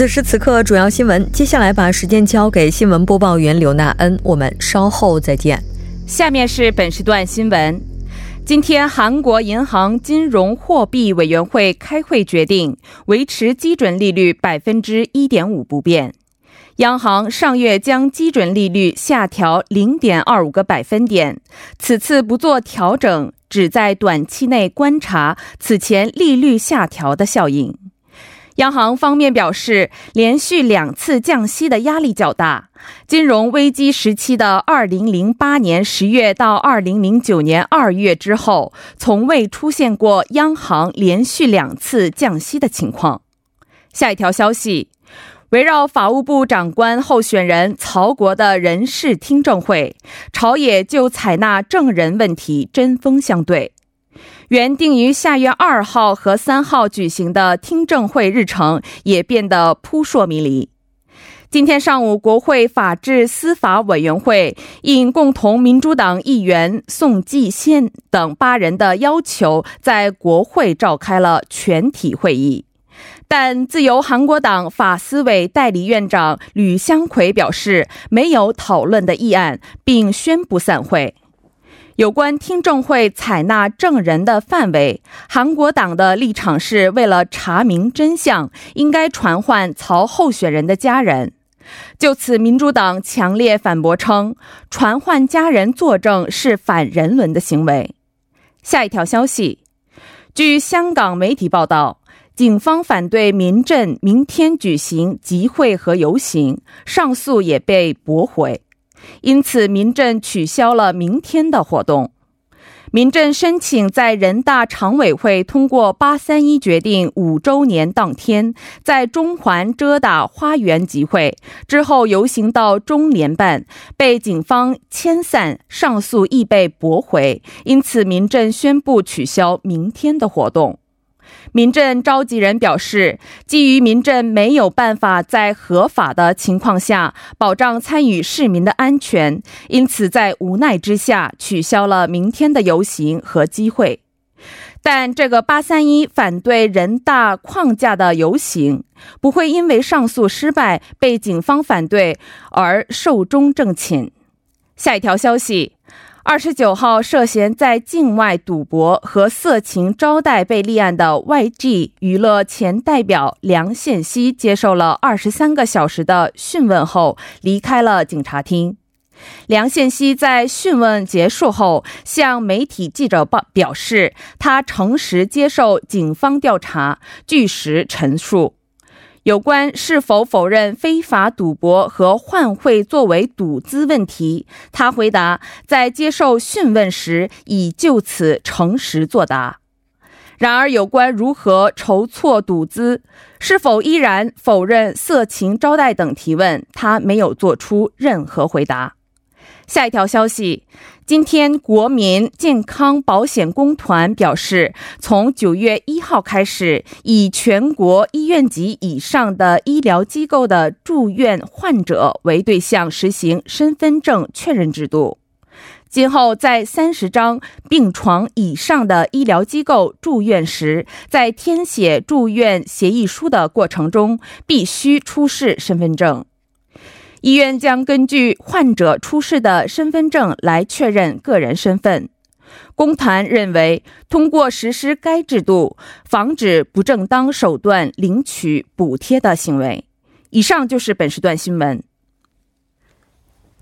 此时此刻，主要新闻。接下来把时间交给新闻播报员刘娜恩，我们稍后再见。下面是本时段新闻。今天，韩国银行金融货币委员会开会决定维持基准利率百分之一点五不变。央行上月将基准利率下调零点二五个百分点，此次不做调整，旨在短期内观察此前利率下调的效应。央行方面表示，连续两次降息的压力较大。金融危机时期的2008年10月到2009年2月之后，从未出现过央行连续两次降息的情况。下一条消息，围绕法务部长官候选人曹国的人事听证会，朝野就采纳证人问题针锋相对。原定于下月二号和三号举行的听证会日程也变得扑朔迷离。今天上午，国会法制司法委员会应共同民主党议员宋继宪等八人的要求，在国会召开了全体会议，但自由韩国党法司委代理院长吕香奎表示没有讨论的议案，并宣布散会。有关听证会采纳证人的范围，韩国党的立场是为了查明真相，应该传唤曹候选人的家人。就此，民主党强烈反驳称，传唤家人作证是反人伦的行为。下一条消息，据香港媒体报道，警方反对民阵明天举行集会和游行，上诉也被驳回。因此，民政取消了明天的活动。民政申请在人大常委会通过“八三一”决定五周年当天，在中环遮打花园集会，之后游行到中联办，被警方遣散，上诉亦被驳回。因此，民政宣布取消明天的活动。民政召集人表示，基于民政没有办法在合法的情况下保障参与市民的安全，因此在无奈之下取消了明天的游行和机会。但这个八三一反对人大框架的游行不会因为上诉失败被警方反对而寿终正寝。下一条消息。二十九号，涉嫌在境外赌博和色情招待被立案的 YG 娱乐前代表梁宪熙接受了二十三个小时的讯问后，离开了警察厅。梁宪熙在讯问结束后，向媒体记者报表示，他诚实接受警方调查，据实陈述。有关是否否认非法赌博和换汇作为赌资问题，他回答，在接受讯问时已就此诚实作答。然而，有关如何筹措赌资，是否依然否认色情招待等提问，他没有做出任何回答。下一条消息。今天，国民健康保险公团表示，从九月一号开始，以全国医院级以上的医疗机构的住院患者为对象，实行身份证确认制度。今后，在三十张病床以上的医疗机构住院时，在填写住院协议书的过程中，必须出示身份证。医院将根据患者出示的身份证来确认个人身份。公坛认为，通过实施该制度，防止不正当手段领取补贴的行为。以上就是本时段新闻。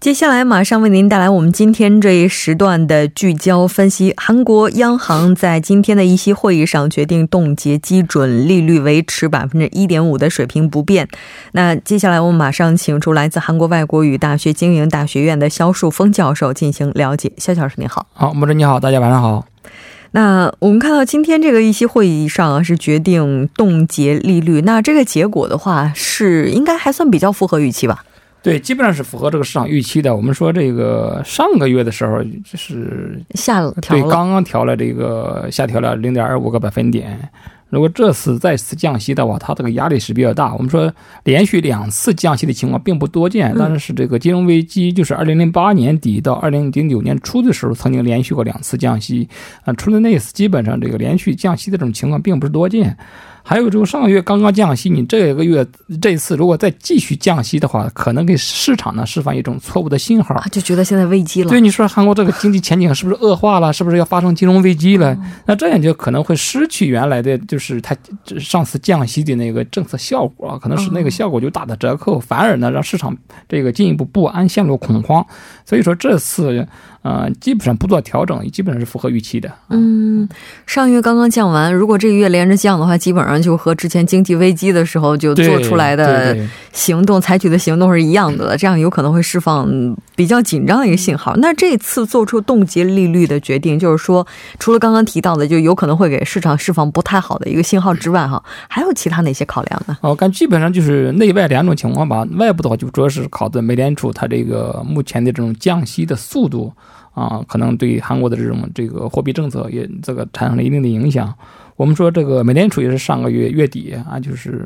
接下来马上为您带来我们今天这一时段的聚焦分析。韩国央行在今天的一期会议上决定冻结基准利率，维持百分之一点五的水平不变。那接下来我们马上请出来自韩国外国语大学经营大学院的肖树峰教授进行了解。肖教授您好，好，穆哲你好，大家晚上好。那我们看到今天这个议息会议上啊，是决定冻结利率。那这个结果的话，是应该还算比较符合预期吧？对，基本上是符合这个市场预期的。我们说这个上个月的时候就是下调了，对，刚刚调了这个下调了零点二五个百分点。如果这次再次降息的话，它这个压力是比较大。我们说连续两次降息的情况并不多见，但是这个金融危机就是二零零八年底到二零零九年初的时候，曾经连续过两次降息。啊，除了那次，基本上这个连续降息的这种情况并不是多见。还有就是上个月刚刚降息，你这个月这次如果再继续降息的话，可能给市场呢释放一种错误的信号，就觉得现在危机了。对，你说韩国这个经济前景是不是恶化了？是不是要发生金融危机了？那这样就可能会失去原来的就是它上次降息的那个政策效果，可能是那个效果就打的折扣，反而呢让市场这个进一步不安，陷入恐慌。所以说这次。呃，基本上不做调整，基本上是符合预期的。嗯，上月刚刚降完，如果这个月连着降的话，基本上就和之前经济危机的时候就做出来的行动、采取的行动是一样的了。这样有可能会释放比较紧张的一个信号。那这次做出冻结利率的决定，就是说，除了刚刚提到的，就有可能会给市场释放不太好的一个信号之外，哈，还有其他哪些考量呢？我看基本上就是内外两种情况吧。外部的话，就主要是考的美联储它这个目前的这种降息的速度。啊，可能对韩国的这种这个货币政策也这个产生了一定的影响。我们说这个美联储也是上个月月底啊，就是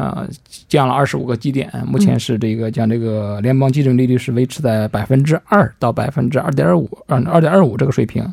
呃降了二十五个基点，目前是这个将这个联邦基准利率是维持在百分之二到百分之二点五，嗯，二点二五这个水平，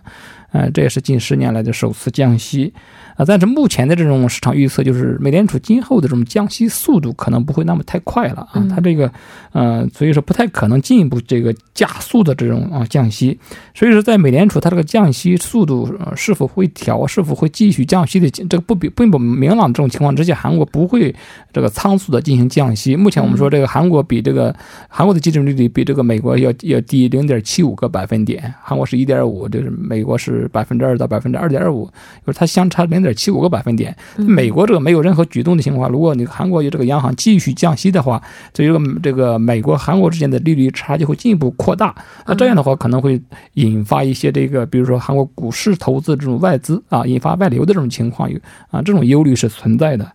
嗯，这也是近十年来的首次降息。啊，但是目前的这种市场预测就是，美联储今后的这种降息速度可能不会那么太快了啊，它这个，呃，所以说不太可能进一步这个加速的这种啊降息，所以说在美联储它这个降息速度是否会调，是否会继续降息的这个不比并不明朗这种情况之下，韩国不会这个仓促的进行降息。目前我们说这个韩国比这个韩国的基准利率比这个美国要要低零点七五个百分点，韩国是一点五，就是美国是百分之二到百分之二点五，就是它相差零点。七五个百分点，美国这个没有任何举动的情况，如果你韩国有这个央行继续降息的话，这个这个美国韩国之间的利率差就会进一步扩大。那这样的话可能会引发一些这个，比如说韩国股市投资这种外资啊，引发外流的这种情况，有啊这种忧虑是存在的。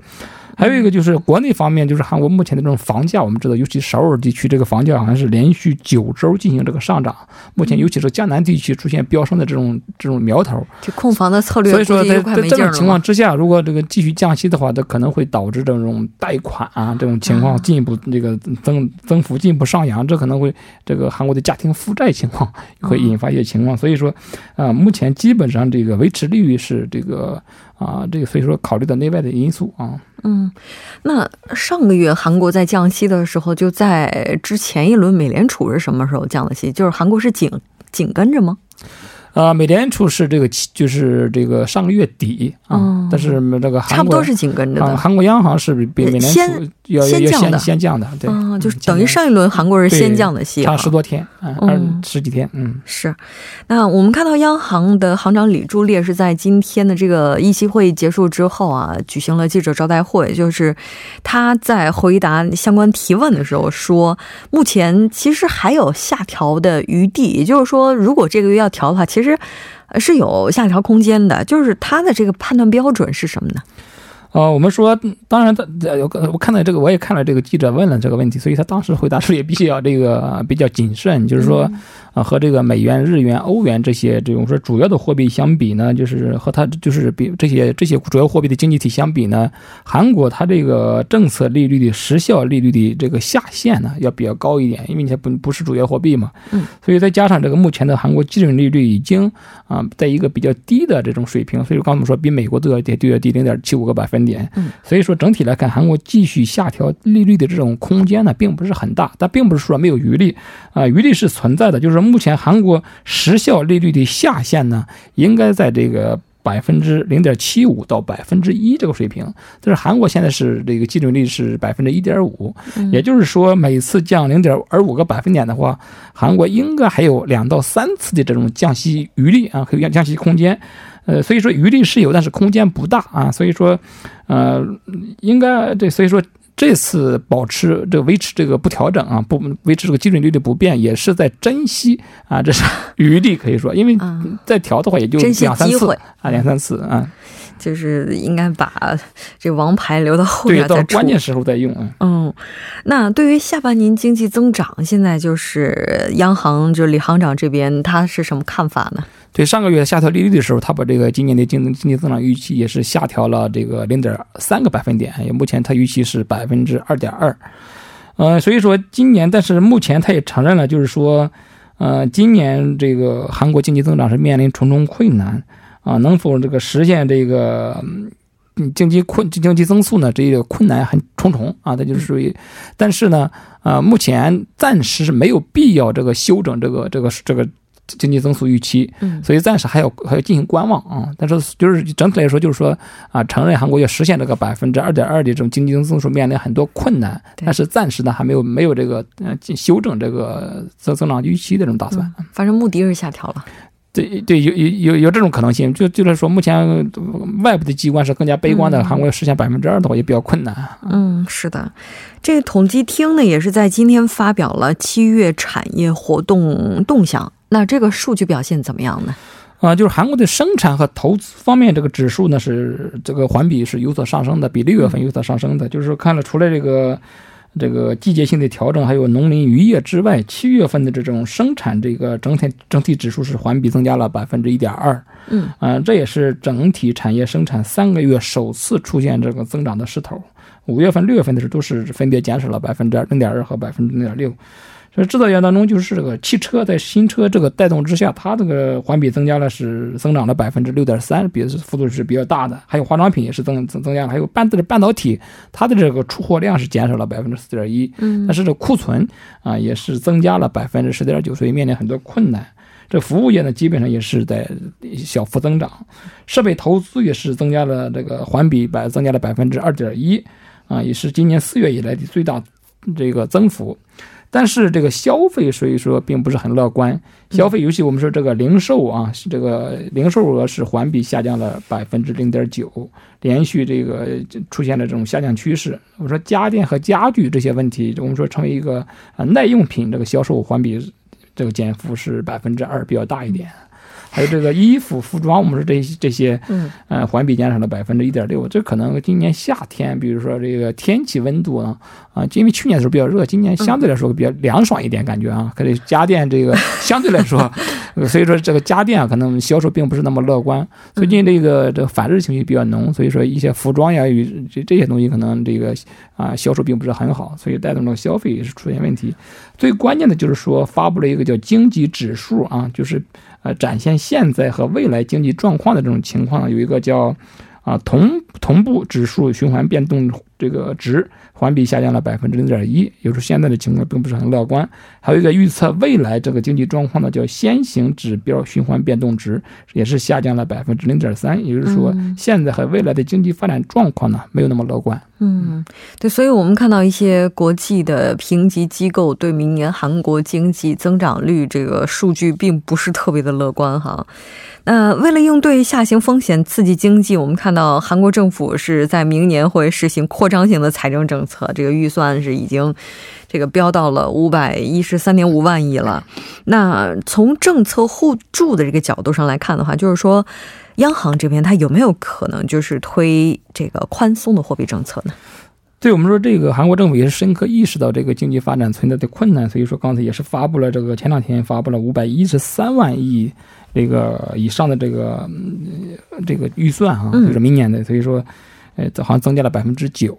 还有一个就是国内方面，就是韩国目前的这种房价，我们知道，尤其首尔地区这个房价好像是连续九周进行这个上涨。目前，尤其是江南地区出现飙升的这种这种苗头。这控房的策略，所以说在在这种情况之下，如果这个继续降息的话，它可能会导致这种贷款啊这种情况进一步这个增增幅进一步上扬，这可能会这个韩国的家庭负债情况会引发一些情况。所以说，啊，目前基本上这个维持利率是这个。啊，这个所以说考虑到内外的因素啊。嗯，那上个月韩国在降息的时候，就在之前一轮美联储是什么时候降的息？就是韩国是紧紧跟着吗？啊，美联储是这个，就是这个上个月底啊，但是这个差不多是紧跟着的。韩国央行是比美联储要先降的，先降的，对，就是等于上一轮韩国是先降的息，差十多天，嗯，十几天，嗯，是。那我们看到央行的行长李柱烈是在今天的这个议息会议结束之后啊，举行了记者招待会，就是他在回答相关提问的时候说，目前其实还有下调的余地，也就是说，如果这个月要调的话，其实。其实，是有下调空间的。就是他的这个判断标准是什么呢？呃，我们说，当然，他我看到这个，我也看了这个记者问了这个问题，所以他当时回答时也必须要这个比较谨慎，就是说。啊，和这个美元、日元、欧元这些这种说主要的货币相比呢，就是和它就是比这些这些主要货币的经济体相比呢，韩国它这个政策利率的时效利率的这个下限呢要比较高一点，因为它不不是主要货币嘛，嗯，所以再加上这个目前的韩国基准利率已经啊在一个比较低的这种水平，所以刚才我们说比美国都要低，都要低零点七五个百分分点。嗯，所以说整体来看，韩国继续下调利率的这种空间呢，并不是很大，但并不是说没有余力啊，余力是存在的。就是目前韩国时效利率的下限呢，应该在这个。百分之零点七五到百分之一这个水平，但是韩国现在是这个基准率是百分之一点五，也就是说每次降零点二五个百分点的话，韩国应该还有两到三次的这种降息余力啊，还有降息空间。呃，所以说余力是有，但是空间不大啊，所以说，呃，应该对所以说。这次保持这个维持这个不调整啊，不维持这个基准利率不变，也是在珍惜啊，这是 余力可以说，因为再调的话也就两三次啊，两三次啊，就是应该把这王牌留到后面再到关键时候再用啊。嗯，那对于下半年经济增长，现在就是央行就李行长这边他是什么看法呢？对上个月下调利率的时候，他把这个今年的经经济增长预期也是下调了这个零点三个百分点，也目前他预期是百分之二点二，呃，所以说今年，但是目前他也承认了，就是说，呃，今年这个韩国经济增长是面临重重困难啊，能否这个实现这个经济困经济增速呢？这个困难很重重啊，它就是属于，但是呢，啊，目前暂时是没有必要这个修整这个这个这个。经济增速预期，所以暂时还要还要进行观望啊。但是就是整体来说，就是说啊，承认韩国要实现这个百分之二点二的这种经济增速面临很多困难，但是暂时呢还没有没有这个呃修正这个增增长预期的这种打算。反正目的是下调了。对对，有有有有这种可能性。就就是说，目前外部的机关是更加悲观的，韩国要实现百分之二的话也比较困难。嗯，是的。这个统计厅呢，也是在今天发表了七月产业活动动向。那这个数据表现怎么样呢？啊，就是韩国的生产和投资方面，这个指数呢是这个环比是有所上升的，比六月份有所上升的。就是看了除了这个这个季节性的调整，还有农林渔业之外，七月份的这种生产这个整体整体指数是环比增加了百分之一点二。嗯，啊，这也是整体产业生产三个月首次出现这个增长的势头。五月份、六月份的时候都是分别减少了百分之零点二和百分之零点六。所以制造业当中，就是这个汽车在新车这个带动之下，它这个环比增加了，是增长了百分之六点三，比幅度是比较大的。还有化妆品也是增增增加了，还有半的半导体，它的这个出货量是减少了百分之四点一，嗯，但是这库存啊也是增加了百分之十点九，所以面临很多困难。这服务业呢，基本上也是在小幅增长，设备投资也是增加了这个环比百增加了百分之二点一，啊，也是今年四月以来的最大这个增幅。但是这个消费，所以说并不是很乐观。消费，尤其我们说这个零售啊，这个零售额是环比下降了百分之零点九，连续这个出现了这种下降趋势。我说家电和家具这些问题，我们说成为一个啊耐用品，这个销售环比这个减幅是百分之二，比较大一点。还有这个衣服、服装，我们说这这些，嗯，呃，环比减少了百分之一点六。这可能今年夏天，比如说这个天气温度呢，啊，因为去年的时候比较热，今年相对来说比较凉爽一点，感觉啊，可能家电这个 相对来说，所以说这个家电啊，可能销售并不是那么乐观。最近这个这反日情绪比较浓，所以说一些服装呀与这这些东西可能这个啊销售并不是很好，所以带动了消费也是出现问题。最关键的就是说发布了一个叫经济指数啊，就是。呃，展现现在和未来经济状况的这种情况，有一个叫啊同同步指数循环变动这个值。环比下降了百分之零点一，也就是现在的情况并不是很乐观。还有一个预测未来这个经济状况呢，叫先行指标循环变动值，也是下降了百分之零点三。也就是说，现在和未来的经济发展状况呢，没有那么乐观。嗯，对，所以我们看到一些国际的评级机构对明年韩国经济增长率这个数据并不是特别的乐观哈。那为了应对下行风险、刺激经济，我们看到韩国政府是在明年会实行扩张型的财政政策，这个预算是已经这个飙到了五百一十三点五万亿了。那从政策互助的这个角度上来看的话，就是说，央行这边它有没有可能就是推这个宽松的货币政策呢？对我们说，这个韩国政府也是深刻意识到这个经济发展存在的困难，所以说刚才也是发布了这个前两天发布了五百一十三万亿。这个以上的这个这个预算啊，就是明年的，所以说，呃，好像增加了百分之九。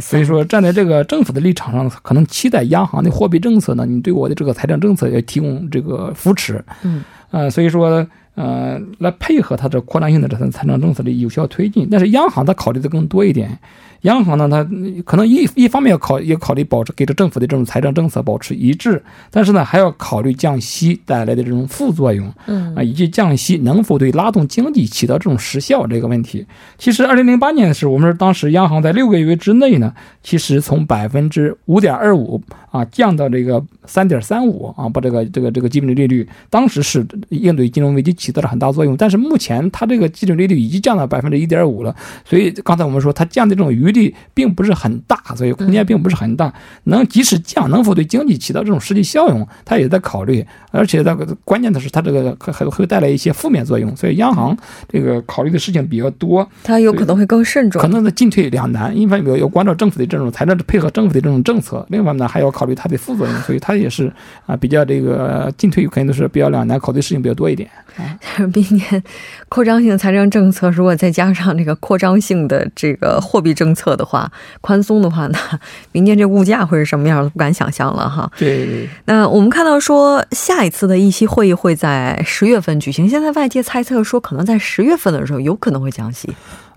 所以说，站在这个政府的立场上，可能期待央行的货币政策呢，你对我的这个财政政策要提供这个扶持。嗯。呃，所以说，呃，来配合它的扩张性的这种财政政策的有效推进。但是央行它考虑的更多一点。央行呢，它可能一一方面要考要考虑保持给这政府的这种财政政策保持一致，但是呢，还要考虑降息带来的这种副作用，嗯啊，以及降息能否对拉动经济起到这种实效这个问题。其实，二零零八年的时候，我们是当时央行在六个月之内呢，其实从百分之五点二五啊降到这个三点三五啊，把这个这个这个基准利率，当时是应对金融危机起到了很大作用。但是目前它这个基准利率已经降到百分之一点五了，所以刚才我们说它降的这种余力并不是很大，所以空间并不是很大。能即使降，能否对经济起到这种实际效用，它也在考虑。而且那个关键的是，它这个还还会带来一些负面作用，所以央行这个考虑的事情比较多。它有可能会更慎重，可能的进退两难，一方面要关照政府的这种财政配合政府的这种政策，另一方面呢还要考虑它的副作用，所以它也是啊比较这个进退肯定都是比较两难，考虑事情比较多一点。明年扩张性财政政策如果再加上这个扩张性的这个货币政策的话，宽松的话，那 明年这物价会是什么样都？不敢想象了哈。对，那我们看到说下一次的议息会议会在十月份举行，现在外界猜测说可能在十月份的时候有可能会降息。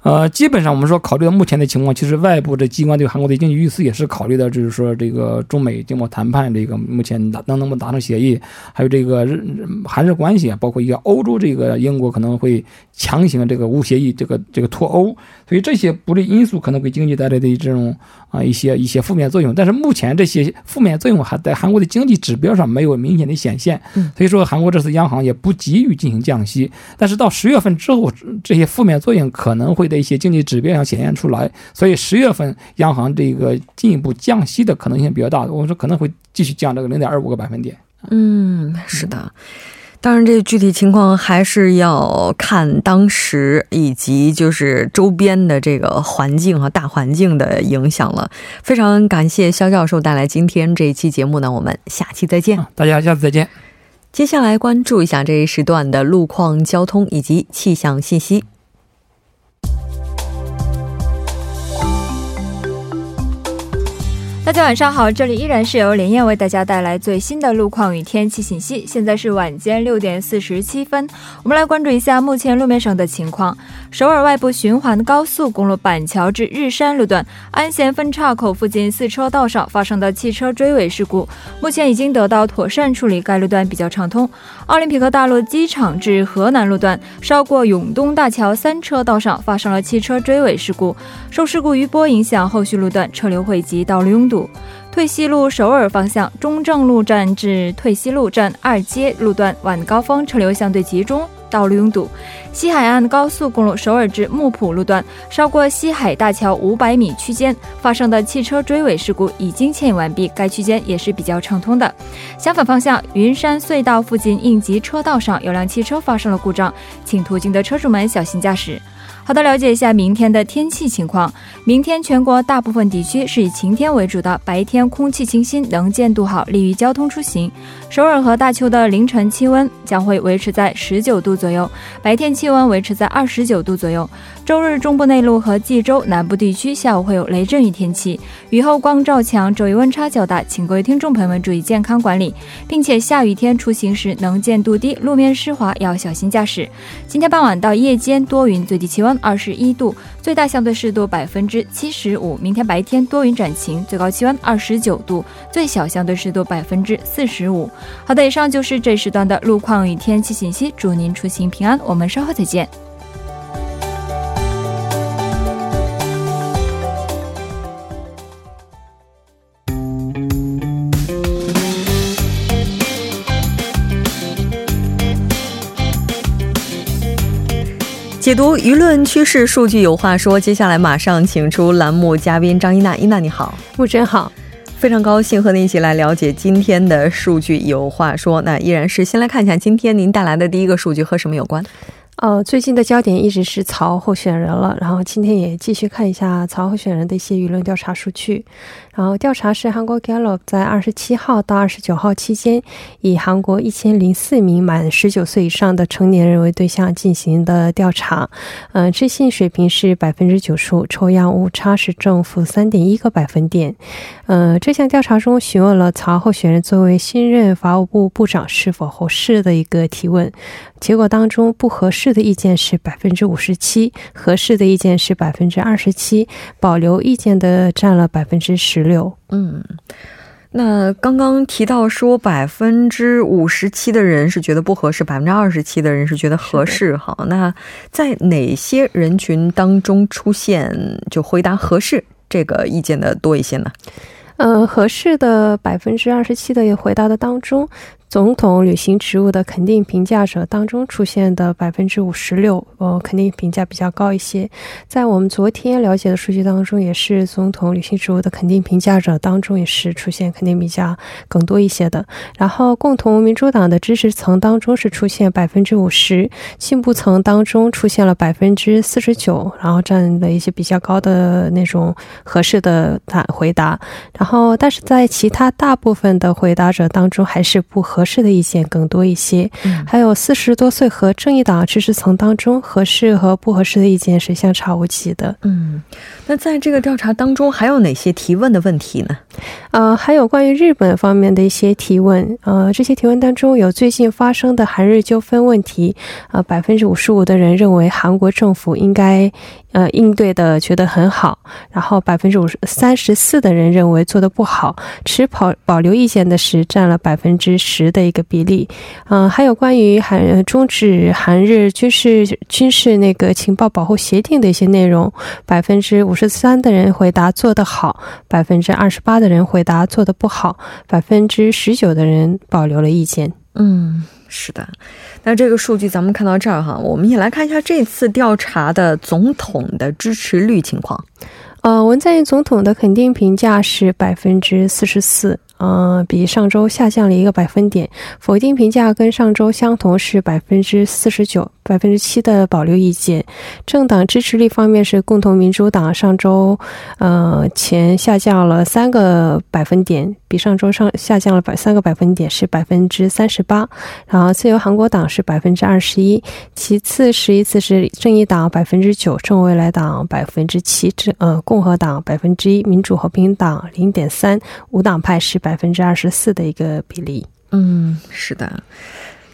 呃，基本上我们说，考虑到目前的情况，其实外部的机关对韩国的经济预测也是考虑到，就是说这个中美经贸谈判这个目前达能能不能达成协议，还有这个日韩日关系啊，包括一个欧洲这个英国可能会强行这个无协议这个这个脱欧，所以这些不利因素可能给经济带来的这种啊一些一些负面作用。但是目前这些负面作用还在韩国的经济指标上没有明显的显现，所以说韩国这次央行也不急于进行降息。但是到十月份之后，这些负面作用可能会在一些经济指标上显现出来，所以十月份央行这个进一步降息的可能性比较大。我们说可能会继续降这个零点二五个百分点。嗯，是的。当然，这具体情况还是要看当时以及就是周边的这个环境和大环境的影响了。非常感谢肖教授带来今天这一期节目呢，我们下期再见。大家下次再见。接下来关注一下这一时段的路况、交通以及气象信息。大家晚上好，这里依然是由连燕为大家带来最新的路况与天气信息。现在是晚间六点四十七分，我们来关注一下目前路面上的情况。首尔外部循环高速公路板桥至日山路段安贤分岔口附近四车道上发生的汽车追尾事故，目前已经得到妥善处理，该路段比较畅通。奥林匹克大陆机场至河南路段稍过永东大桥三车道上发生了汽车追尾事故，受事故余波影响，后续路段车流汇集，道路拥堵。退西路首尔方向中正路站至退西路站二街路段晚高峰车流相对集中，道路拥堵。西海岸高速公路首尔至木浦路段稍过西海大桥五百米区间发生的汽车追尾事故已经牵引完毕，该区间也是比较畅通的。相反方向云山隧道附近应急车道上有辆汽车发生了故障，请途经的车主们小心驾驶。好的，了解一下明天的天气情况。明天全国大部分地区是以晴天为主的，白天空气清新，能见度好，利于交通出行。首尔和大邱的凌晨气温将会维持在十九度左右，白天气温维持在二十九度左右。周日中部内陆和济州南部地区下午会有雷阵雨天气，雨后光照强，昼夜温差较大，请各位听众朋友们注意健康管理，并且下雨天出行时能见度低，路面湿滑，要小心驾驶。今天傍晚到夜间多云，最低气温二十一度，最大相对湿度百分之七十五。明天白天多云转晴，最高气温二十九度，最小相对湿度百分之四十五。好的，以上就是这时段的路况与天气信息，祝您出行平安，我们稍后再见。解读舆论趋势，数据有话说。接下来马上请出栏目嘉宾张一娜，一娜你好，木真好，非常高兴和您一起来了解今天的数据有话说。那依然是先来看一下今天您带来的第一个数据和什么有关？呃，最近的焦点一直是曹候选人了，然后今天也继续看一下曹候选人的一些舆论调查数据。然后调查是韩国 Gallup 在二十七号到二十九号期间，以韩国一千零四名满十九岁以上的成年人为对象进行的调查。嗯，置信水平是百分之九十五，抽样误差是正负三点一个百分点。嗯，这项调查中询问了曹候选人作为新任法务部部长是否合适的一个提问，结果当中不合适的意见是百分之五十七，合适的意见是百分之二十七，保留意见的占了百分之十。六，嗯，那刚刚提到说百分之五十七的人是觉得不合适，百分之二十七的人是觉得合适。好，那在哪些人群当中出现就回答合适这个意见的多一些呢？呃，合适的百分之二十七的也回答的当中。总统履行职务的肯定评价者当中出现的百分之五十六，呃，肯定评价比较高一些。在我们昨天了解的数据当中，也是总统履行职务的肯定评价者当中也是出现肯定评价更多一些的。然后，共同民主党的支持层当中是出现百分之五十，进步层当中出现了百分之四十九，然后占了一些比较高的那种合适的答回答。然后，但是在其他大部分的回答者当中，还是不合。适的意见更多一些，还有四十多岁和正义党支持层当中，合适和不合适的意见是相差无几的。嗯，那在这个调查当中，还有哪些提问的问题呢？呃，还有关于日本方面的一些提问。呃，这些提问当中有最近发生的韩日纠纷问题。呃，百分之五十五的人认为韩国政府应该。呃，应对的觉得很好，然后百分之五十三十四的人认为做的不好，持保保留意见的是占了百分之十的一个比例。嗯，还有关于韩终止韩日军事军事那个情报保护协定的一些内容，百分之五十三的人回答做得好，百分之二十八的人回答做的不好，百分之十九的人保留了意见。嗯。是的，那这个数据咱们看到这儿哈，我们也来看一下这次调查的总统的支持率情况。呃，文在寅总统的肯定评价是百分之四十四。嗯，比上周下降了一个百分点。否定评价跟上周相同，是百分之四十九，百分之七的保留意见。政党支持率方面是共同民主党上周，呃前下降了三个百分点，比上周上下降了百三个百分点，是百分之三十八。然后自由韩国党是百分之二十一，其次十一次是正义党百分之九，正未来党百分之七，正呃共和党百分之一，民主和平党零点三，无党派是。百分之二十四的一个比例，嗯，是的，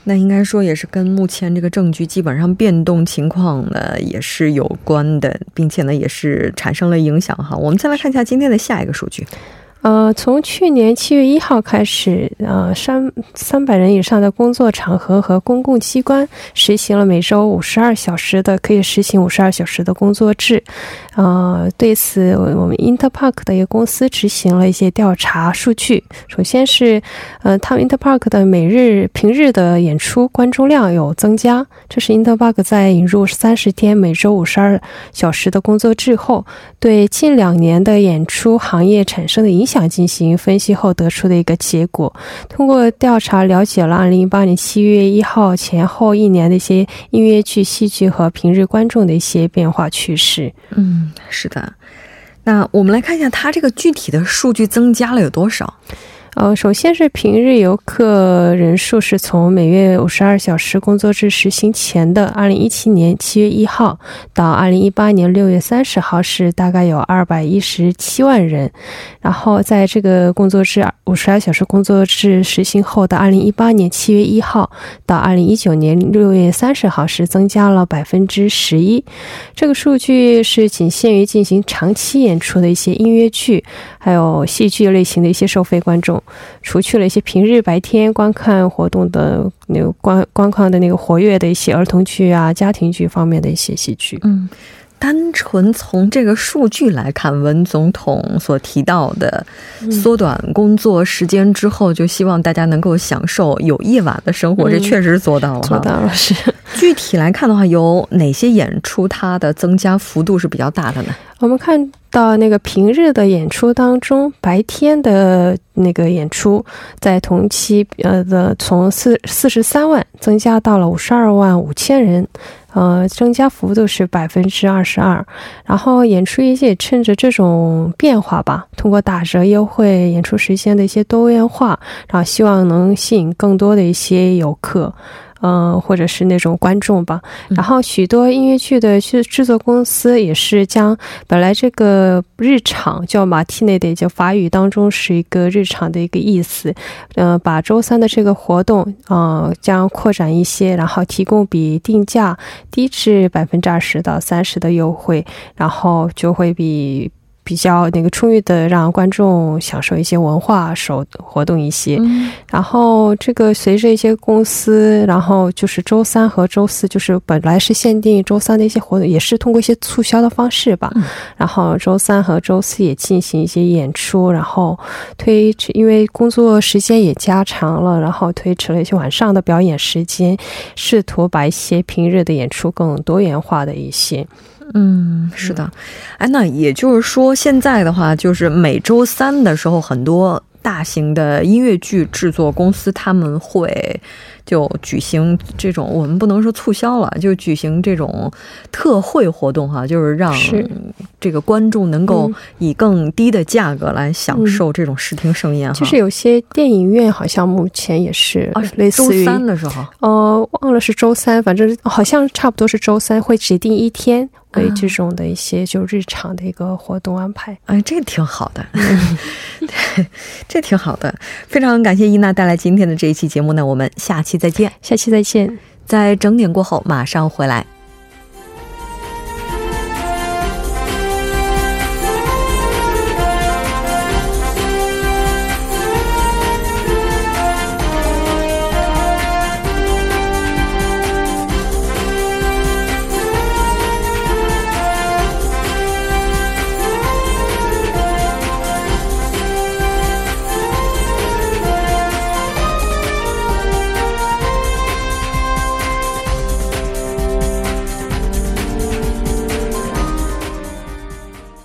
那应该说也是跟目前这个证据基本上变动情况呢也是有关的，并且呢也是产生了影响哈。我们再来看一下今天的下一个数据。呃，从去年七月一号开始，呃，三三百人以上的工作场合和公共机关实行了每周五十二小时的可以实行五十二小时的工作制。呃，对此，我们 Interpark 的一个公司执行了一些调查数据。首先是，呃，他们 Interpark 的每日平日的演出观众量有增加。这是 Interpark 在引入三十天每周五十二小时的工作制后，对近两年的演出行业产生的影响。想进行分析后得出的一个结果，通过调查了解了二零一八年七月一号前后一年的一些音乐剧、戏剧和平日观众的一些变化趋势。嗯，是的。那我们来看一下，它这个具体的数据增加了有多少？呃，首先是平日游客人数是从每月五十二小时工作制实行前的二零一七年七月一号到二零一八年六月三十号是大概有二百一十七万人，然后在这个工作制五十二小时工作制实行后的二零一八年七月一号到二零一九年六月三十号是增加了百分之十一。这个数据是仅限于进行长期演出的一些音乐剧还有戏剧类型的一些收费观众。除去了一些平日白天观看活动的那个观观看的那个活跃的一些儿童剧啊、家庭剧方面的一些戏剧，嗯。单纯从这个数据来看，文总统所提到的缩短工作时间之后，就希望大家能够享受有夜晚的生活，这确实做到了。做到了，是。具体来看的话，有哪些演出它的增加幅度是比较大的呢？我们看到那个平日的演出当中，白天的那个演出在同期呃的从四四十三万增加到了五十二万五千人。呃，增加幅度是百分之二十二。然后演出一些趁着这种变化吧，通过打折优惠、演出时间的一些多元化，然后希望能吸引更多的一些游客。嗯，或者是那种观众吧。然后许多音乐剧的制制作公司也是将本来这个日常叫马蒂内的，叫法语当中是一个日常的一个意思。嗯，把周三的这个活动，嗯，将扩展一些，然后提供比定价低至百分之二十到三十的优惠，然后就会比。比较那个充裕的，让观众享受一些文化手活动一些。然后这个随着一些公司，然后就是周三和周四，就是本来是限定周三的一些活动，也是通过一些促销的方式吧。然后周三和周四也进行一些演出，然后推迟，因为工作时间也加长了，然后推迟了一些晚上的表演时间，试图把一些平日的演出更多元化的一些。嗯，是的，哎，那也就是说，现在的话，就是每周三的时候，很多大型的音乐剧制作公司他们会就举行这种，我们不能说促销了，就举行这种特惠活动哈，就是让这个观众能够以更低的价格来享受这种视听盛宴哈。就是有些电影院好像目前也是类似于周三的时候，呃，忘了是周三，反正好像差不多是周三会指定一天。为这种的一些就日常的一个活动安排，哎，这个挺好的，这挺好的，非常感谢伊娜带来今天的这一期节目呢，我们下期再见，下期再见，在整点过后马上回来。